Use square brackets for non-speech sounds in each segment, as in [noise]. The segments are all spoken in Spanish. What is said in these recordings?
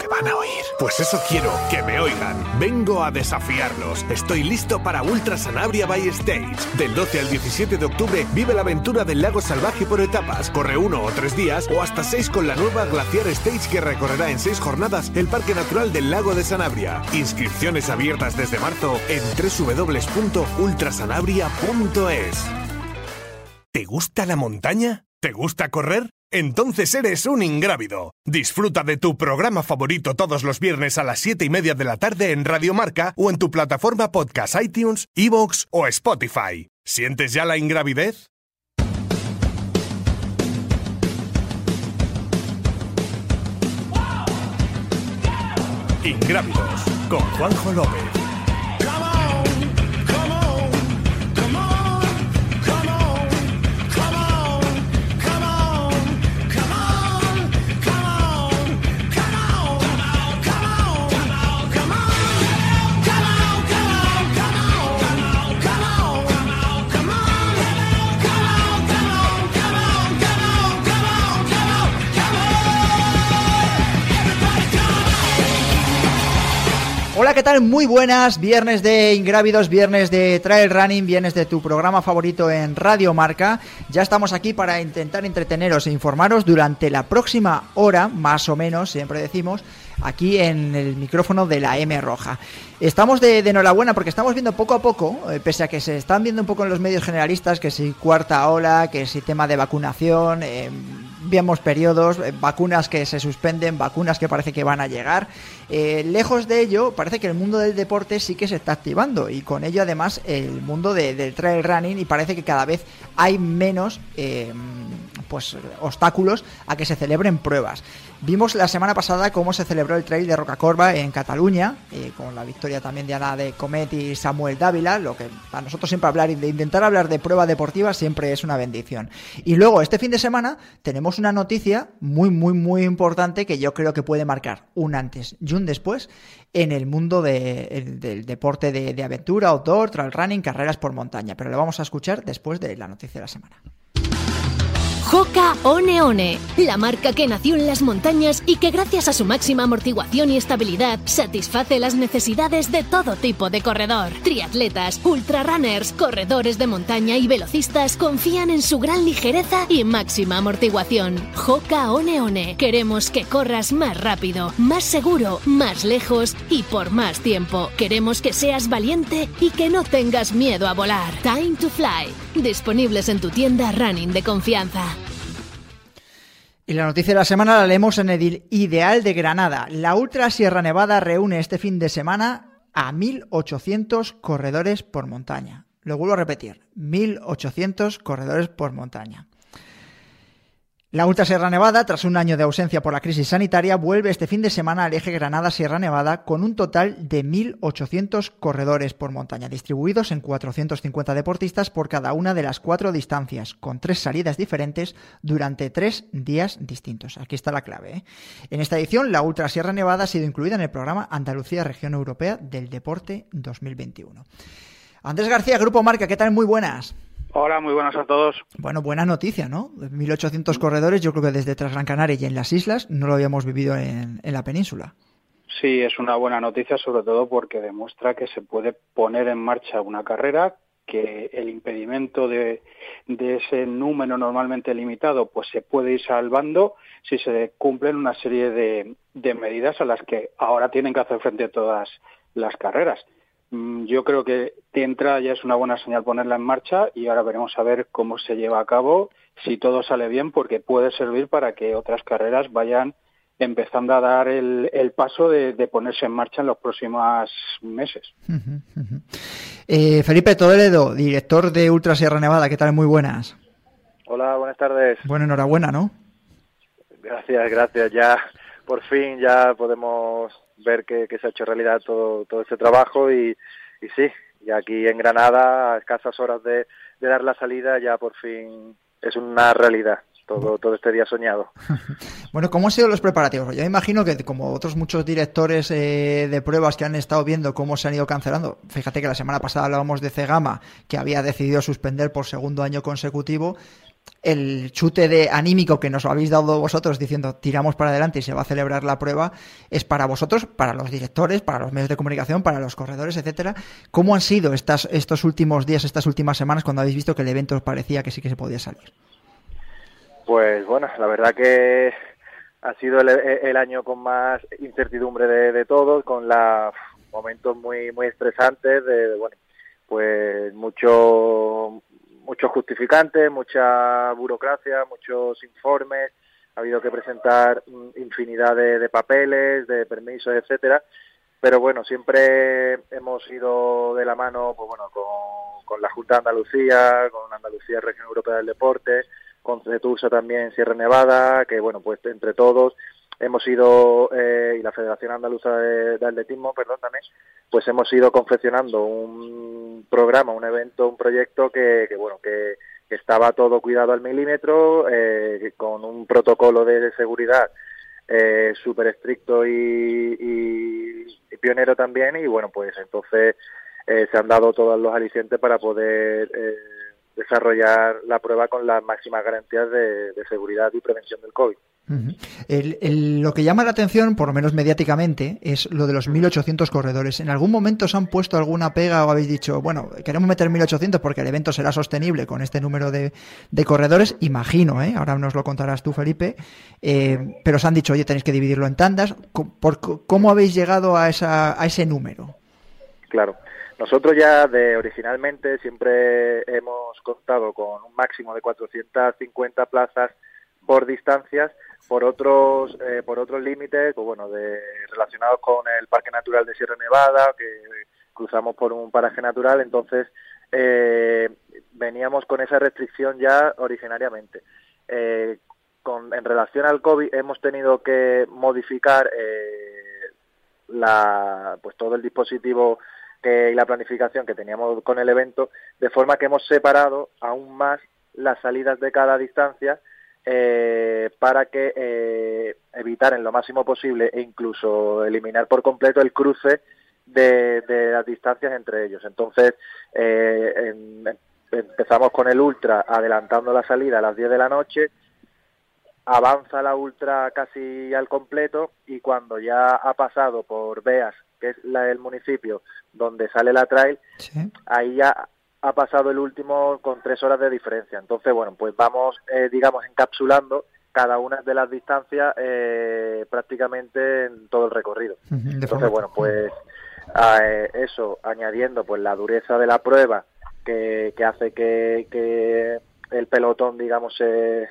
que van a oír. Pues eso quiero, que me oigan. Vengo a desafiarlos. Estoy listo para Ultra Sanabria by Stage. Del 12 al 17 de octubre vive la aventura del lago salvaje por etapas. Corre uno o tres días o hasta seis con la nueva Glaciar Stage que recorrerá en seis jornadas el Parque Natural del Lago de Sanabria. Inscripciones abiertas desde marzo en www.ultrasanabria.es. ¿Te gusta la montaña? ¿Te gusta correr? Entonces eres un ingrávido. Disfruta de tu programa favorito todos los viernes a las 7 y media de la tarde en Radio Marca o en tu plataforma podcast iTunes, Evox o Spotify. ¿Sientes ya la ingravidez? Ingrávidos con Juanjo López. Hola, ¿qué tal? Muy buenas. Viernes de Ingrávidos, viernes de Trail Running, viernes de tu programa favorito en Radio Marca. Ya estamos aquí para intentar entreteneros e informaros durante la próxima hora, más o menos, siempre decimos, aquí en el micrófono de la M Roja. Estamos de, enhorabuena porque estamos viendo poco a poco, eh, pese a que se están viendo un poco en los medios generalistas, que si cuarta ola, que si tema de vacunación, eh, vemos periodos, eh, vacunas que se suspenden, vacunas que parece que van a llegar. Eh, lejos de ello, parece que el mundo del deporte sí que se está activando y con ello además el mundo del trail running y parece que cada vez hay menos eh, pues obstáculos a que se celebren pruebas. Vimos la semana pasada cómo se celebró el trail de Rocacorba en Cataluña, eh, con la victoria también de Ana de Comet y Samuel Dávila, lo que a nosotros siempre hablar de intentar hablar de prueba deportiva siempre es una bendición. Y luego este fin de semana tenemos una noticia muy muy muy importante que yo creo que puede marcar un antes y un después en el mundo del deporte de, de aventura, outdoor, trail running, carreras por montaña, pero lo vamos a escuchar después de la noticia de la semana. Hoka One One, la marca que nació en las montañas y que gracias a su máxima amortiguación y estabilidad satisface las necesidades de todo tipo de corredor. Triatletas, ultrarunners, corredores de montaña y velocistas confían en su gran ligereza y máxima amortiguación. Hoka One One, queremos que corras más rápido, más seguro, más lejos y por más tiempo. Queremos que seas valiente y que no tengas miedo a volar. Time to Fly, disponibles en tu tienda running de confianza. Y la noticia de la semana la leemos en el Ideal de Granada. La Ultra Sierra Nevada reúne este fin de semana a 1.800 corredores por montaña. Lo vuelvo a repetir, 1.800 corredores por montaña. La Ultra Sierra Nevada, tras un año de ausencia por la crisis sanitaria, vuelve este fin de semana al eje Granada-Sierra Nevada con un total de 1.800 corredores por montaña, distribuidos en 450 deportistas por cada una de las cuatro distancias, con tres salidas diferentes durante tres días distintos. Aquí está la clave. ¿eh? En esta edición, la Ultra Sierra Nevada ha sido incluida en el programa Andalucía Región Europea del Deporte 2021. Andrés García, Grupo Marca, ¿qué tal? Muy buenas. Hola, muy buenas a todos. Bueno, buena noticia, ¿no? 1.800 corredores, yo creo que desde Tras Gran Canaria y en las islas no lo habíamos vivido en, en, la península. Sí, es una buena noticia, sobre todo porque demuestra que se puede poner en marcha una carrera, que el impedimento de, de ese número normalmente limitado pues se puede ir salvando si se cumplen una serie de, de medidas a las que ahora tienen que hacer frente todas las carreras. Mm, yo creo que de entrada ya es una buena señal ponerla en marcha y ahora veremos a ver cómo se lleva a cabo, si todo sale bien, porque puede servir para que otras carreras vayan empezando a dar el, el paso de, de, ponerse en marcha en los próximos meses. Uh -huh, uh -huh. Eh, Felipe Toledo, director de Ultra Sierra Nevada, ¿qué tal? Muy buenas. Hola, buenas tardes. Bueno, enhorabuena, ¿no? Gracias, gracias. Ya por fin ya podemos ver que, que se ha hecho realidad todo, todo ese trabajo y, y sí, y aquí en Granada, a escasas horas de, de dar la salida, ya por fin es una realidad todo, todo este día soñado. [laughs] bueno, ¿cómo han sido los preparativos? Yo me imagino que como otros muchos directores eh, de pruebas que han estado viendo cómo se han ido cancelando, fíjate que la semana pasada hablábamos de Cegama, que había decidido suspender por segundo año consecutivo, el chute de anímico que nos habéis dado vosotros diciendo tiramos para adelante y se va a celebrar la prueba es para vosotros, para los directores, para los medios de comunicación, para los corredores, etcétera. ¿Cómo han sido estas, estos últimos días, estas últimas semanas cuando habéis visto que el evento parecía que sí que se podía salir? Pues bueno, la verdad que ha sido el, año con más incertidumbre de, todos, con la, momentos muy muy estresantes de, bueno, pues mucho muchos justificantes, mucha burocracia, muchos informes, ha habido que presentar infinidad de, papeles, de permisos, etcétera. Pero bueno, siempre hemos ido de la mano, pues bueno, con, con la Junta de Andalucía, con Andalucía Región Europea del Deporte, con CETURSA también Sierra Nevada, que bueno, pues entre todos hemos ido, eh, y la Federación Andaluza de, Atletismo, perdón, también, pues hemos ido confeccionando un programa, un evento, un proyecto que, bueno, que, estaba todo cuidado al milímetro, eh, con un protocolo de, seguridad eh, súper estricto y, pionero también, y bueno, pues entonces eh, se han dado todos los alicientes para poder desarrollar la prueba con las máximas garantías de, seguridad y prevención del COVID. lo que llama la atención, por lo menos mediáticamente, es lo de los 1.800 corredores. ¿En algún momento os han puesto alguna pega o habéis dicho, bueno, queremos meter 1.800 porque el evento será sostenible con este número de, corredores? Imagino, ¿eh? ahora nos lo contarás tú, Felipe, eh, pero os han dicho, oye, tenéis que dividirlo en tandas. ¿Cómo habéis llegado a, esa, a ese número? Claro. Nosotros ya de originalmente siempre hemos contado con un máximo de 450 plazas por distancias, por otros eh, por otros límites, pues bueno, de, relacionados con el Parque Natural de Sierra Nevada, que cruzamos por un paraje natural, entonces eh, veníamos con esa restricción ya originariamente. Eh, en relación al COVID hemos tenido que modificar la, pues todo el dispositivo que, y la planificación que teníamos con el evento, de forma que hemos separado aún más las salidas de cada distancia eh, para que eh, evitar en lo máximo posible e incluso eliminar por completo el cruce de, las distancias entre ellos. Entonces, eh, empezamos con el ultra adelantando la salida a las 10 de la noche, avanza la ultra casi al completo y cuando ya ha pasado por Beas que es la del municipio donde sale la trail, ahí ya ha pasado el último con tres horas de diferencia. Entonces, bueno, pues vamos, eh, digamos, encapsulando cada una de las distancias eh, prácticamente en todo el recorrido. Entonces, bueno, pues eh, eso, añadiendo pues la dureza de la prueba que, que hace que, que el pelotón, digamos, se,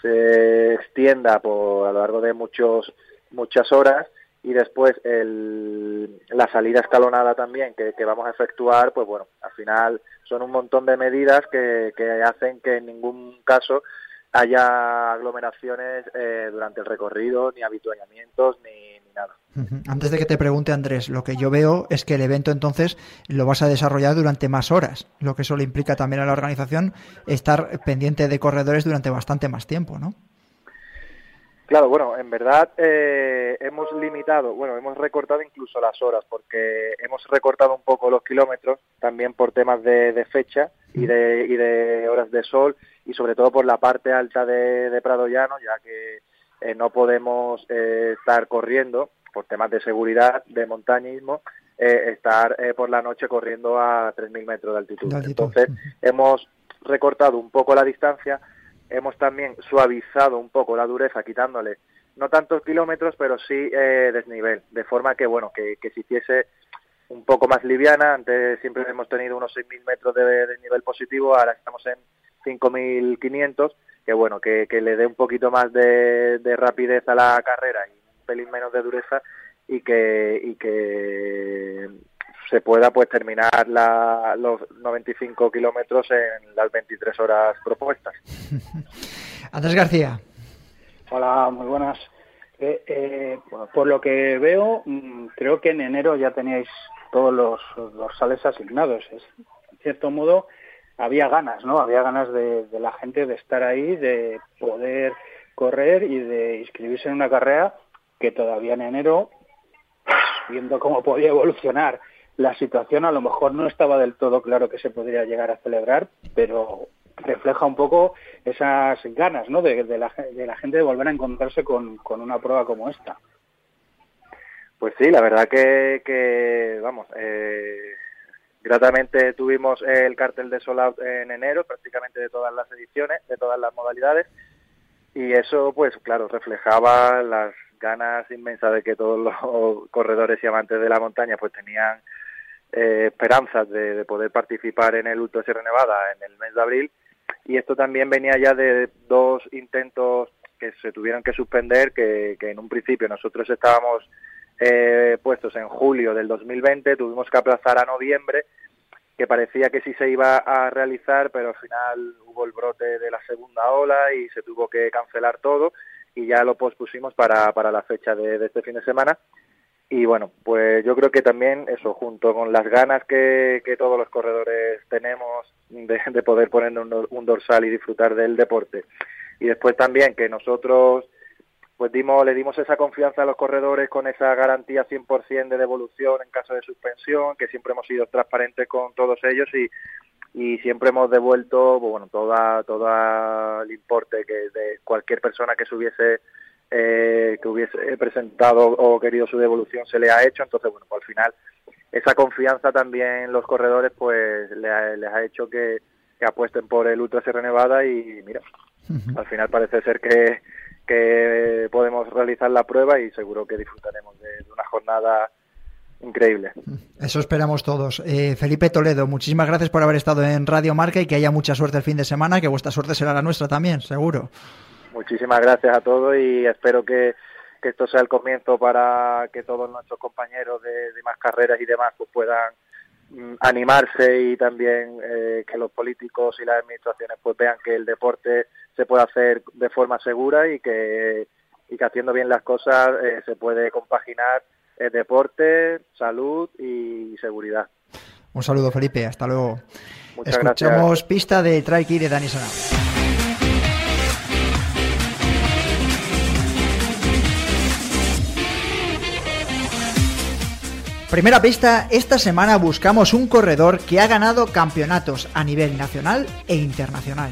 se extienda por a lo largo de muchos muchas horas y después el, la salida escalonada también que, vamos a efectuar, pues bueno, al final son un montón de medidas que, hacen que en ningún caso haya aglomeraciones eh, durante el recorrido, ni habituallamientos, ni, ni, nada. Antes de que te pregunte, Andrés, lo que yo veo es que el evento entonces lo vas a desarrollar durante más horas, lo que eso le implica también a la organización estar pendiente de corredores durante bastante más tiempo, ¿no? Claro, bueno, en verdad eh, hemos limitado, bueno, hemos recortado incluso las horas porque hemos recortado un poco los kilómetros también por temas de, fecha y de, y de horas de sol y sobre todo por la parte alta de, Prado Llano, ya que eh, no podemos eh, estar corriendo por temas de seguridad, de montañismo, estar por la noche corriendo a 3.000 metros de altitud. Entonces hemos recortado un poco la distancia hemos también suavizado un poco la dureza, quitándole no tantos kilómetros, pero sí eh, desnivel, de forma que, bueno, que, que se hiciese un poco más liviana. Antes siempre hemos tenido unos 6.000 metros de desnivel positivo, ahora estamos en 5.500, que bueno, que, que le dé un poquito más de, de rapidez a la carrera y un pelín menos de dureza y que, y que se pueda pues terminar la, los 95 kilómetros en las 23 horas propuestas. [laughs] Andrés García. Hola, muy buenas. Eh, eh, por lo que veo, mm, creo que en enero ya teníais todos los, los sales asignados. Es, en cierto modo, había ganas, ¿no? Había ganas de, de, la gente de estar ahí, de poder correr y de inscribirse en una carrera que todavía en enero, viendo cómo podía evolucionar la situación a lo mejor no estaba del todo claro que se podría llegar a celebrar, pero refleja un poco esas ganas ¿no? de, la, gente de volver a encontrarse con, una prueba como esta. Pues sí, la verdad que, vamos, eh, gratamente tuvimos el cartel de Sold en enero, prácticamente de todas las ediciones, de todas las modalidades, y eso, pues claro, reflejaba las ganas inmensas de que todos los corredores y amantes de la montaña pues tenían eh, esperanzas de, poder participar en el Ultra Sierra Nevada en el mes de abril y esto también venía ya de dos intentos que se tuvieron que suspender que, en un principio nosotros estábamos eh, puestos en julio del 2020 tuvimos que aplazar a noviembre que parecía que sí se iba a realizar pero al final hubo el brote de la segunda ola y se tuvo que cancelar todo y ya lo pospusimos para, para la fecha de, este fin de semana. Y bueno, pues yo creo que también eso, junto con las ganas que, que todos los corredores tenemos de, poder poner un, dorsal y disfrutar del deporte, y después también que nosotros pues dimos, le dimos esa confianza a los corredores con esa garantía 100% de devolución en caso de suspensión, que siempre hemos sido transparentes con todos ellos y, y siempre hemos devuelto pues, bueno toda todo el importe que de cualquier persona que se hubiese eh, que hubiese presentado o querido su devolución se le ha hecho entonces bueno pues al final esa confianza también los corredores pues les ha hecho que, apuesten por el Ultra Sierra Nevada y mira al final parece ser que, que podemos realizar la prueba y seguro que disfrutaremos de una jornada increíble. Eso esperamos todos. Eh, Felipe Toledo, muchísimas gracias por haber estado en Radio Marca y que haya mucha suerte el fin de semana, que vuestra suerte será la nuestra también, seguro. Muchísimas gracias a todos y espero que, esto sea el comienzo para que todos nuestros compañeros de, más carreras y demás pues puedan mm, animarse y también eh, que los políticos y las administraciones pues vean que el deporte se puede hacer de forma segura y que, y que haciendo bien las cosas eh, se puede compaginar deporte, salud y seguridad. Un saludo, Felipe. Hasta luego. Escuchamos pista de Traiki de Dani Sanabria. Primera pista, esta semana buscamos un corredor que ha ganado campeonatos a nivel nacional e internacional.